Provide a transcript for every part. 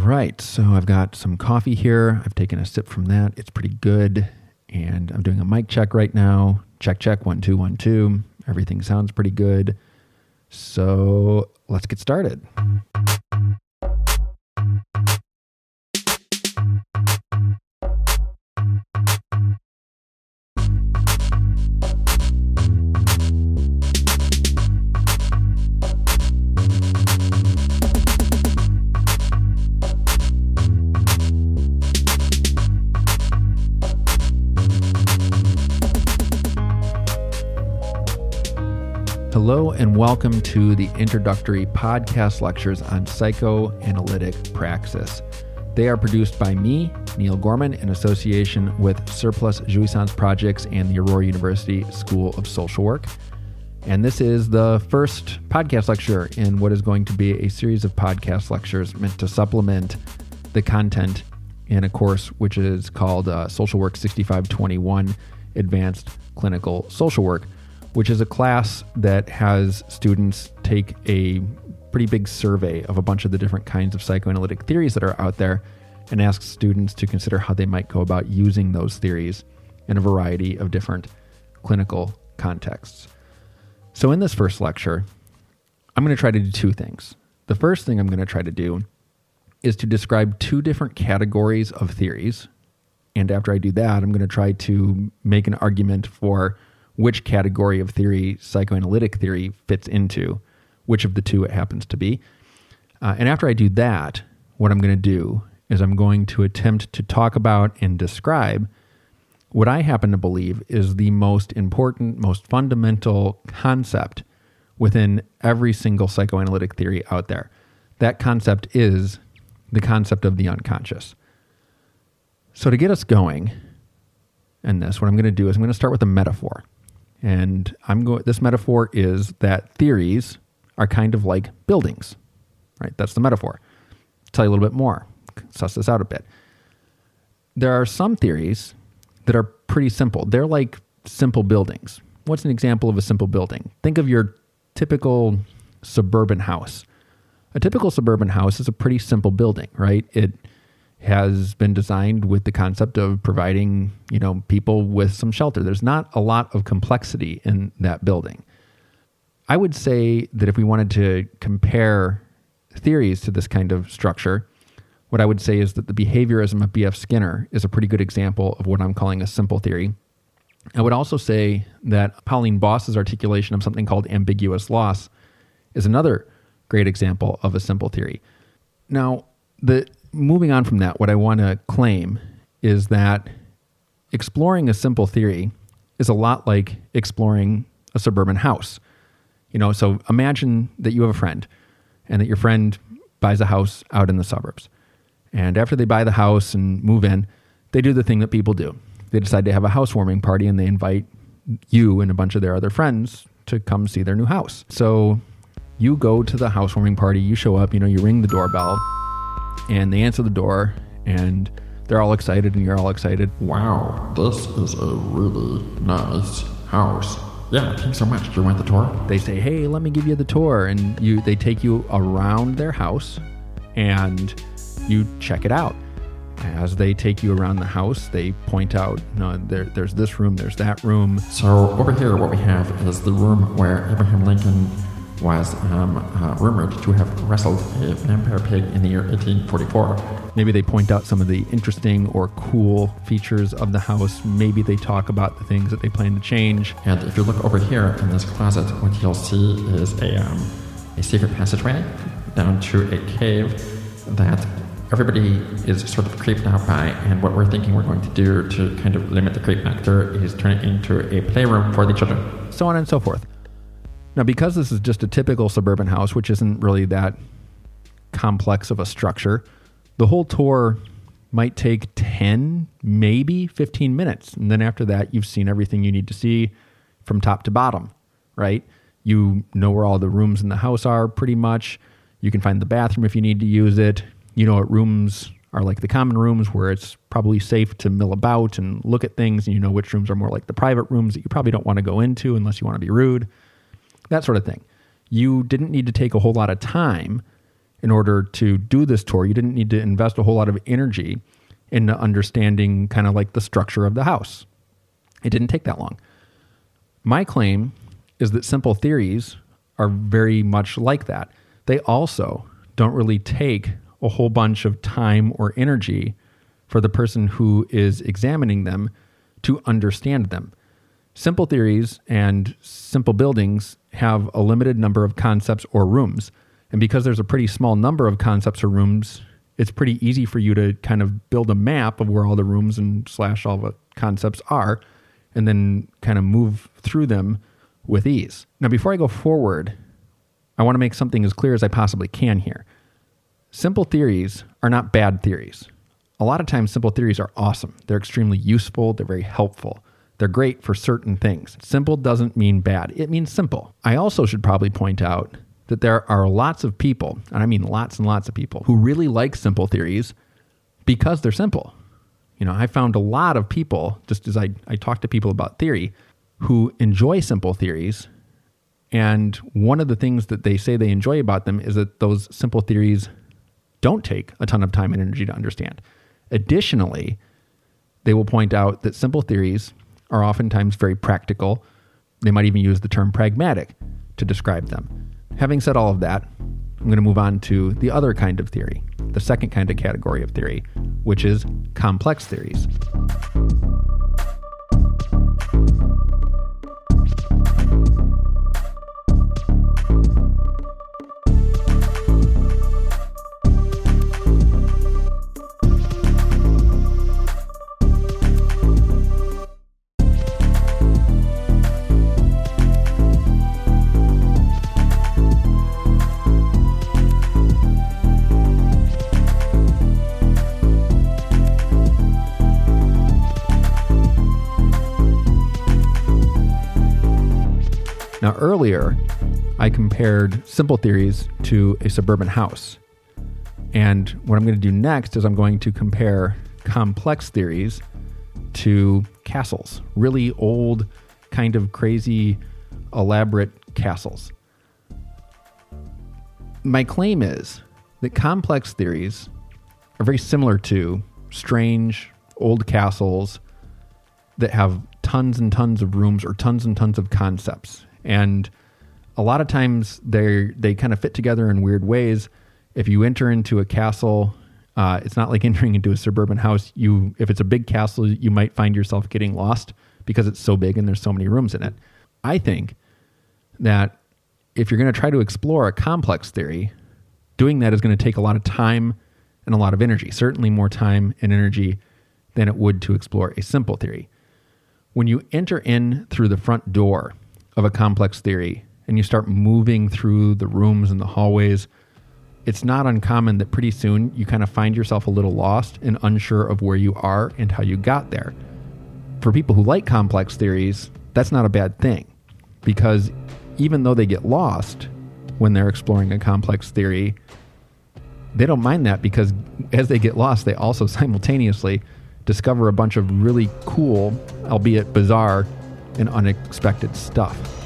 right, so I've got some coffee here. I've taken a sip from that. It's pretty good. And I'm doing a mic check right now. Check, check, one, two, one, two. Everything sounds pretty good. So let's get started. Hello, and welcome to the introductory podcast lectures on psychoanalytic praxis. They are produced by me, Neil Gorman, in association with Surplus Jouissance Projects and the Aurora University School of Social Work. And this is the first podcast lecture in what is going to be a series of podcast lectures meant to supplement the content in a course which is called uh, Social Work 6521 Advanced Clinical Social Work which is a class that has students take a pretty big survey of a bunch of the different kinds of psychoanalytic theories that are out there and asks students to consider how they might go about using those theories in a variety of different clinical contexts. So, in this first lecture, I'm going to try to do two things. The first thing I'm going to try to do is to describe two different categories of theories. And after I do that, I'm going to try to make an argument for which category of theory psychoanalytic theory fits into, which of the two it happens to be. Uh, and after I do that, what I'm going to do is I'm going to attempt to talk about and describe what I happen to believe is the most important, most fundamental concept within every single psychoanalytic theory out there. That concept is the concept of the unconscious. So, to get us going in this, what I'm going to do is I'm going to start with a metaphor. And I'm going this metaphor is that theories are kind of like buildings. Right? That's the metaphor. tell you a little bit more. Suss this out a bit. There are some theories that are pretty simple. They're like simple buildings. What's an example of a simple building? Think of your typical suburban house. A typical suburban house is a pretty simple building, right? It has been designed with the concept of providing, you know, people with some shelter. There's not a lot of complexity in that building. I would say that if we wanted to compare theories to this kind of structure, what I would say is that the behaviorism of B.F. Skinner is a pretty good example of what I'm calling a simple theory. I would also say that Pauline Boss's articulation of something called ambiguous loss is another great example of a simple theory. Now, the moving on from that, what I want to claim is that exploring a simple theory is a lot like exploring a suburban house. You know, so imagine that you have a friend and that your friend buys a house out in the suburbs. And after they buy the house and move in, they do the thing that people do. They decide to have a housewarming party and they invite you and a bunch of their other friends to come see their new house. So you go to the housewarming party, you show up, you know, you ring the doorbell, and they answer the door and they're all excited and you're all excited. Wow, this is a really nice house. Yeah, thanks so much. Do you want the tour? They say, "Hey, let me give you the tour," and you they take you around their house, and you check it out. As they take you around the house, they point out, "No, there, there's this room, there's that room." So over here, what we have is the room where Abraham Lincoln was um, uh, rumored to have wrestled a vampire pig in the year 1844. Maybe they point out some of the interesting or cool features of the house. Maybe they talk about the things that they plan to change. And if you look over here in this closet, what you'll see is a, um, a secret passageway down to a cave that everybody is sort of creeped out by. And what we're thinking we're going to do to kind of limit the creep factor is turn it into a playroom for the children. So on and so forth. Now, because this is just a typical suburban house, which isn't really that complex of a structure, the whole tour might take 10, maybe 15 minutes. And then after that, you've seen everything you need to see from top to bottom, right? You know where all the rooms in the house are pretty much. You can find the bathroom if you need to use it. You know what rooms are like the common rooms where it's probably safe to mill about and look at things. And you know which rooms are more like the private rooms that you probably don't want to go into unless you want to be rude that sort of thing. You didn't need to take a whole lot of time in order to do this tour. You didn't need to invest a whole lot of energy into understanding kind of like the structure of the house. It didn't take that long. My claim is that simple theories are very much like that. They also don't really take a whole bunch of time or energy for the person who is examining them to understand them. Simple theories and simple buildings have a limited number of concepts or rooms. And because there's a pretty small number of concepts or rooms, it's pretty easy for you to kind of build a map of where all the rooms and slash all the concepts are and then kind of move through them with ease. Now, before I go forward, I want to make something as clear as I possibly can here. Simple theories are not bad theories. A lot of times, simple theories are awesome. They're extremely useful, they're very helpful. They're great for certain things. Simple doesn't mean bad, it means simple. I also should probably point out that there are lots of people, and I mean lots and lots of people, who really like simple theories because they're simple. You know, I found a lot of people, just as I, I talk to people about theory, who enjoy simple theories. And one of the things that they say they enjoy about them is that those simple theories don't take a ton of time and energy to understand. Additionally, they will point out that simple theories are oftentimes very practical. They might even use the term pragmatic to describe them. Having said all of that, I'm going to move on to the other kind of theory, the second kind of category of theory, which is complex theories. Earlier, I compared simple theories to a suburban house. And what I'm going to do next is I'm going to compare complex theories to castles, really old, kind of crazy, elaborate castles. My claim is that complex theories are very similar to strange old castles that have tons and tons of rooms or tons and tons of concepts and a lot of times they they kind of fit together in weird ways. If you enter into a castle, uh, it's not like entering into a suburban house. You, if it's a big castle, you might find yourself getting lost because it's so big and there's so many rooms in it. I think that if you're going to try to explore a complex theory, doing that is going to take a lot of time and a lot of energy. Certainly more time and energy than it would to explore a simple theory. When you enter in through the front door of a complex theory and you start moving through the rooms and the hallways, it's not uncommon that pretty soon you kind of find yourself a little lost and unsure of where you are and how you got there. For people who like complex theories, that's not a bad thing because even though they get lost when they're exploring a complex theory, they don't mind that because as they get lost, they also simultaneously discover a bunch of really cool, albeit bizarre, and unexpected stuff.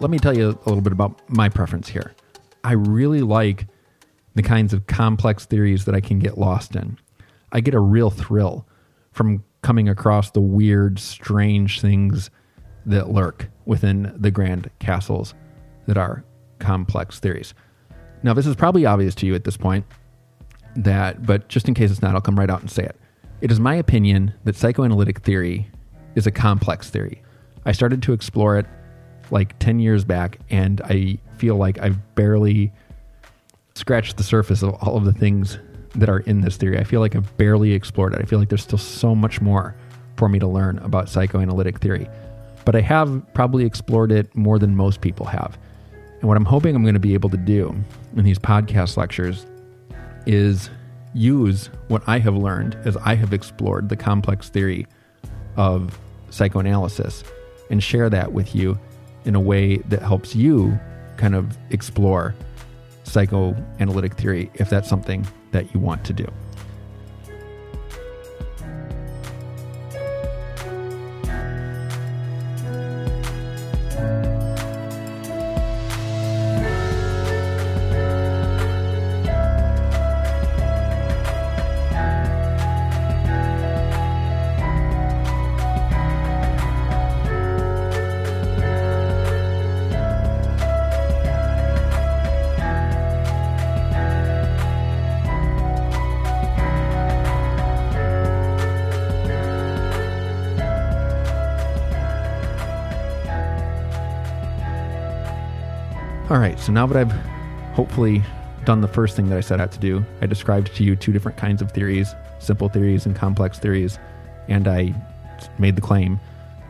Let me tell you a little bit about my preference here. I really like the kinds of complex theories that I can get lost in. I get a real thrill from coming across the weird, strange things that lurk within the grand castles that are complex theories. Now, this is probably obvious to you at this point, that, but just in case it's not, I'll come right out and say it. It is my opinion that psychoanalytic theory is a complex theory. I started to explore it like 10 years back, and I feel like I've barely scratched the surface of all of the things that are in this theory. I feel like I've barely explored it. I feel like there's still so much more for me to learn about psychoanalytic theory. But I have probably explored it more than most people have. And what I'm hoping I'm going to be able to do in these podcast lectures is use what I have learned as I have explored the complex theory of psychoanalysis and share that with you in a way that helps you kind of explore psychoanalytic theory if that's something that you want to do. All right, so now that I've hopefully done the first thing that I set out to do, I described to you two different kinds of theories simple theories and complex theories, and I made the claim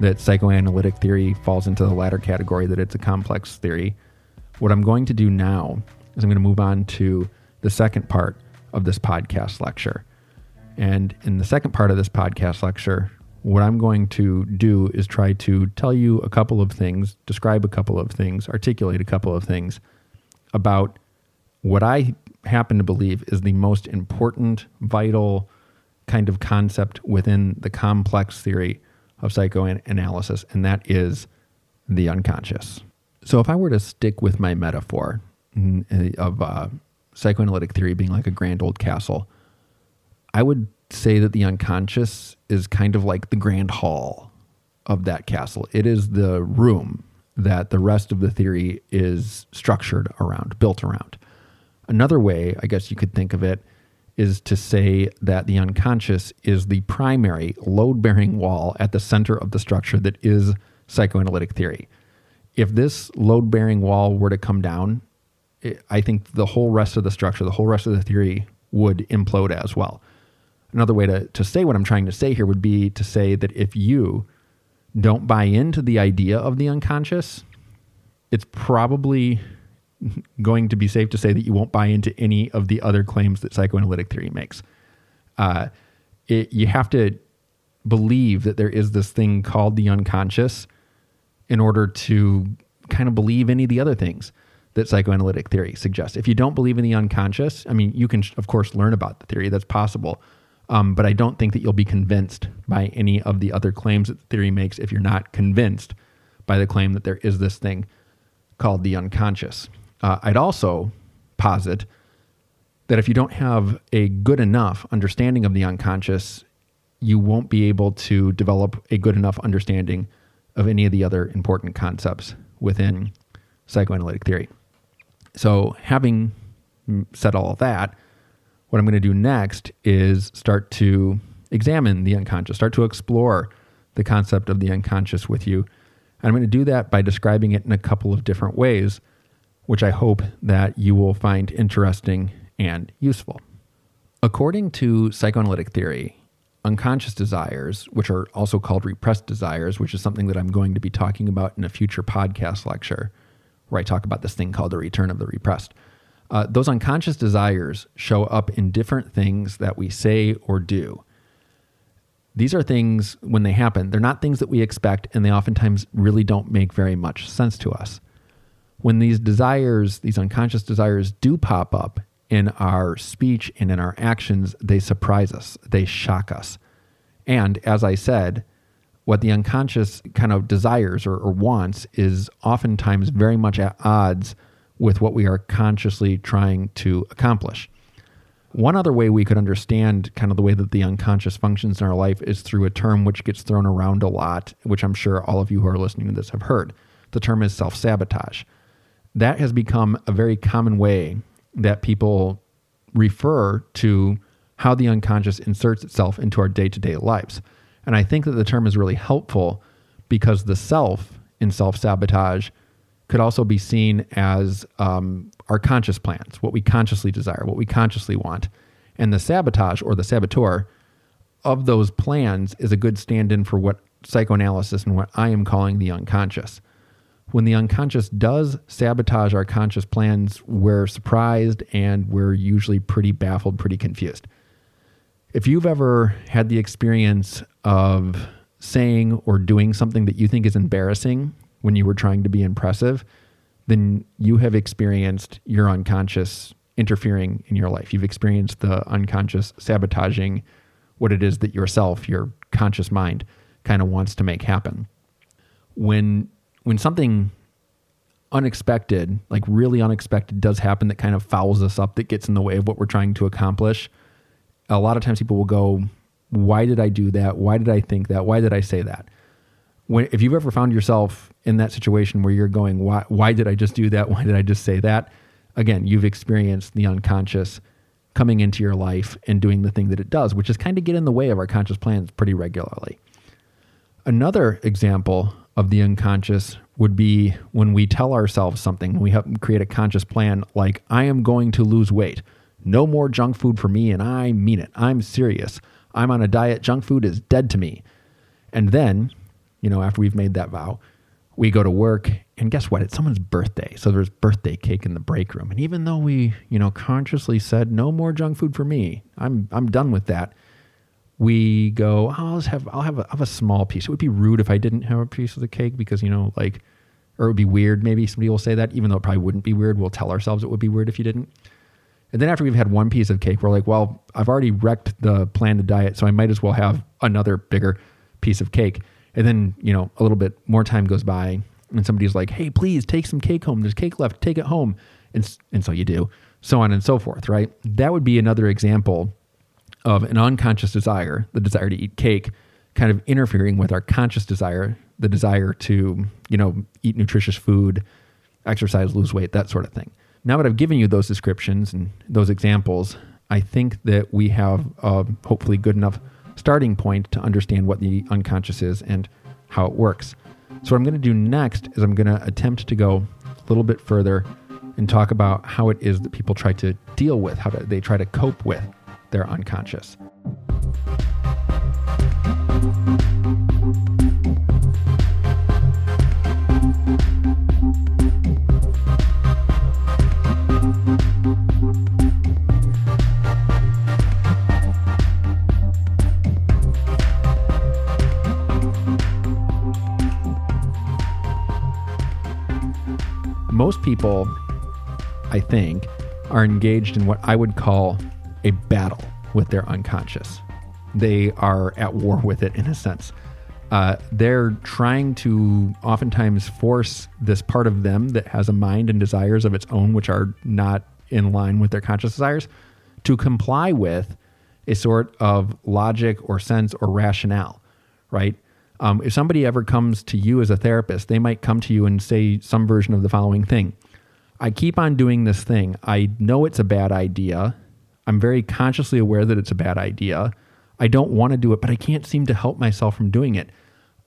that psychoanalytic theory falls into the latter category, that it's a complex theory. What I'm going to do now is I'm going to move on to the second part of this podcast lecture. And in the second part of this podcast lecture, what I'm going to do is try to tell you a couple of things, describe a couple of things, articulate a couple of things about what I happen to believe is the most important, vital kind of concept within the complex theory of psychoanalysis, and that is the unconscious. So, if I were to stick with my metaphor mm, of uh, psychoanalytic theory being like a grand old castle, I would say that the unconscious is kind of like the grand hall of that castle. It is the room that the rest of the theory is structured around, built around. Another way, I guess you could think of it, is to say that the unconscious is the primary load bearing wall at the center of the structure that is psychoanalytic theory. If this load bearing wall were to come down, I think the whole rest of the structure, the whole rest of the theory would implode as well another way to, to say what I'm trying to say here would be to say that if you don't buy into the idea of the unconscious, it's probably going to be safe to say that you won't buy into any of the other claims that psychoanalytic theory makes. Uh, it, you have to believe that there is this thing called the unconscious in order to kind of believe any of the other things that psychoanalytic theory suggests. If you don't believe in the unconscious, I mean, you can, of course, learn about the theory, that's possible. Um, but I don't think that you'll be convinced by any of the other claims that the theory makes if you're not convinced by the claim that there is this thing called the unconscious. Uh, I'd also posit that if you don't have a good enough understanding of the unconscious, you won't be able to develop a good enough understanding of any of the other important concepts within psychoanalytic theory. So, having said all of that, what I'm going to do next is start to examine the unconscious, start to explore the concept of the unconscious with you. And I'm going to do that by describing it in a couple of different ways, which I hope that you will find interesting and useful. According to psychoanalytic theory, unconscious desires, which are also called repressed desires, which is something that I'm going to be talking about in a future podcast lecture, where I talk about this thing called the return of the repressed. Uh, those unconscious desires show up in different things that we say or do. These are things, when they happen, they're not things that we expect, and they oftentimes really don't make very much sense to us. When these desires, these unconscious desires, do pop up in our speech and in our actions, they surprise us, they shock us. And as I said, what the unconscious kind of desires or, or wants is oftentimes very much at odds with what we are consciously trying to accomplish. One other way we could understand kind of the way that the unconscious functions in our life is through a term which gets thrown around a lot, which I'm sure all of you who are listening to this have heard. The term is self sabotage. That has become a very common way that people refer to how the unconscious inserts itself into our day to day lives. And I think that the term is really helpful because the self in self sabotage could also be seen as um, our conscious plans, what we consciously desire, what we consciously want. And the sabotage or the saboteur of those plans is a good stand in for what psychoanalysis and what I am calling the unconscious. when the unconscious does sabotage our conscious plans, we're surprised and we're usually pretty baffled, pretty confused. If you've ever had the experience of saying or doing something that you think is embarrassing when you were trying to be impressive, then you have experienced your unconscious interfering in your life. You've experienced the unconscious sabotaging what it is that yourself, your conscious mind, kind of wants to make happen. When when something unexpected, like really unexpected, does happen that kind of fouls us up, that gets in the way of what we're trying to accomplish, a lot of times people will go, Why did I do that? Why did I think that? Why did I say that? When, if you've ever found yourself in that situation where you're going, why, why did I just do that? Why did I just say that? Again, you've experienced the unconscious coming into your life and doing the thing that it does, which is kind of get in the way of our conscious plans pretty regularly. Another example of the unconscious would be when we tell ourselves something, we create a conscious plan like, I am going to lose weight. No more junk food for me, and I mean it. I'm serious. I'm on a diet. Junk food is dead to me. And then, you know, after we've made that vow, we go to work, and guess what? It's someone's birthday. So there's birthday cake in the break room. And even though we, you know, consciously said, no more junk food for me, I'm, I'm done with that we go, oh, I'll have I'll have a, I'll have a small piece. It would be rude if I didn't have a piece of the cake because you know like, or it would be weird. Maybe somebody will say that, even though it probably wouldn't be weird. We'll tell ourselves it would be weird if you didn't. And then after we've had one piece of cake, we're like, well, I've already wrecked the planned diet, so I might as well have another bigger piece of cake. And then you know a little bit more time goes by, and somebody's like, hey, please take some cake home. There's cake left. Take it home. And and so you do, so on and so forth. Right? That would be another example of an unconscious desire, the desire to eat cake, kind of interfering with our conscious desire, the desire to, you know, eat nutritious food, exercise, lose weight, that sort of thing. Now that I've given you those descriptions and those examples, I think that we have a hopefully good enough starting point to understand what the unconscious is and how it works. So, what I'm going to do next is I'm going to attempt to go a little bit further and talk about how it is that people try to deal with, how they try to cope with their unconscious. People, I think, are engaged in what I would call a battle with their unconscious. They are at war with it in a sense. Uh, they're trying to oftentimes force this part of them that has a mind and desires of its own, which are not in line with their conscious desires, to comply with a sort of logic or sense or rationale, right? Um, if somebody ever comes to you as a therapist, they might come to you and say some version of the following thing I keep on doing this thing. I know it's a bad idea. I'm very consciously aware that it's a bad idea. I don't want to do it, but I can't seem to help myself from doing it.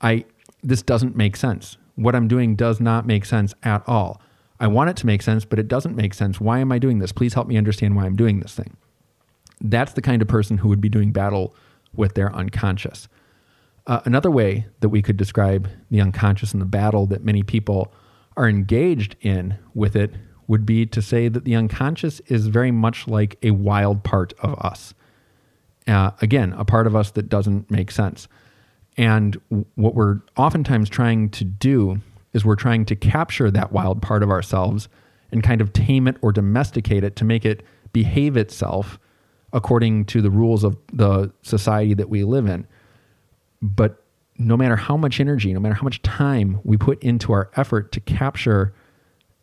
I this doesn't make sense. What I'm doing does not make sense at all. I want it to make sense, but it doesn't make sense. Why am I doing this? Please help me understand why I'm doing this thing. That's the kind of person who would be doing battle with their unconscious. Uh, another way that we could describe the unconscious and the battle that many people are engaged in with it would be to say that the unconscious is very much like a wild part of us. Uh, again, a part of us that doesn't make sense. And what we're oftentimes trying to do is we're trying to capture that wild part of ourselves and kind of tame it or domesticate it to make it behave itself according to the rules of the society that we live in. But no matter how much energy, no matter how much time we put into our effort to capture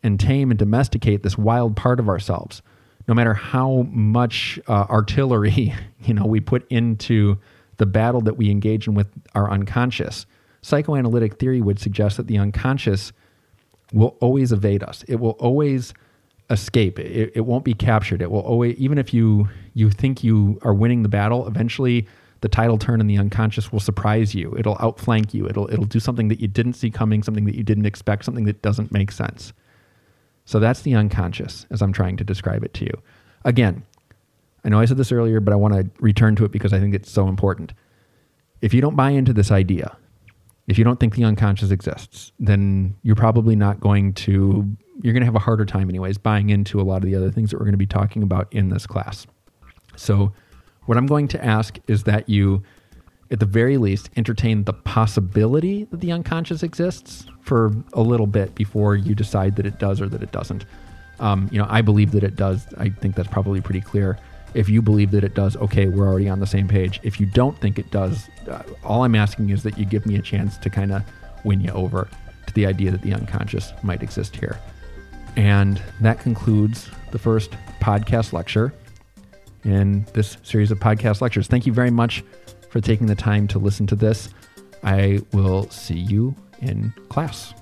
and tame and domesticate this wild part of ourselves no matter how much uh, artillery you know we put into the battle that we engage in with our unconscious psychoanalytic theory would suggest that the unconscious will always evade us. It will always escape. It, it won't be captured. It will always even if you you think you are winning the battle eventually the title turn in the unconscious will surprise you it'll outflank you it'll it'll do something that you didn't see coming something that you didn't expect something that doesn't make sense so that's the unconscious as I'm trying to describe it to you. Again, I know I said this earlier, but I want to return to it because I think it's so important. If you don't buy into this idea if you don't think the unconscious exists, then you're probably not going to, you're going to have a harder time, anyways, buying into a lot of the other things that we're going to be talking about in this class. So, what I'm going to ask is that you, at the very least, entertain the possibility that the unconscious exists for a little bit before you decide that it does or that it doesn't. Um, you know, I believe that it does. I think that's probably pretty clear. If you believe that it does, okay, we're already on the same page. If you don't think it does, uh, all I'm asking is that you give me a chance to kind of win you over to the idea that the unconscious might exist here. And that concludes the first podcast lecture in this series of podcast lectures. Thank you very much for taking the time to listen to this. I will see you in class.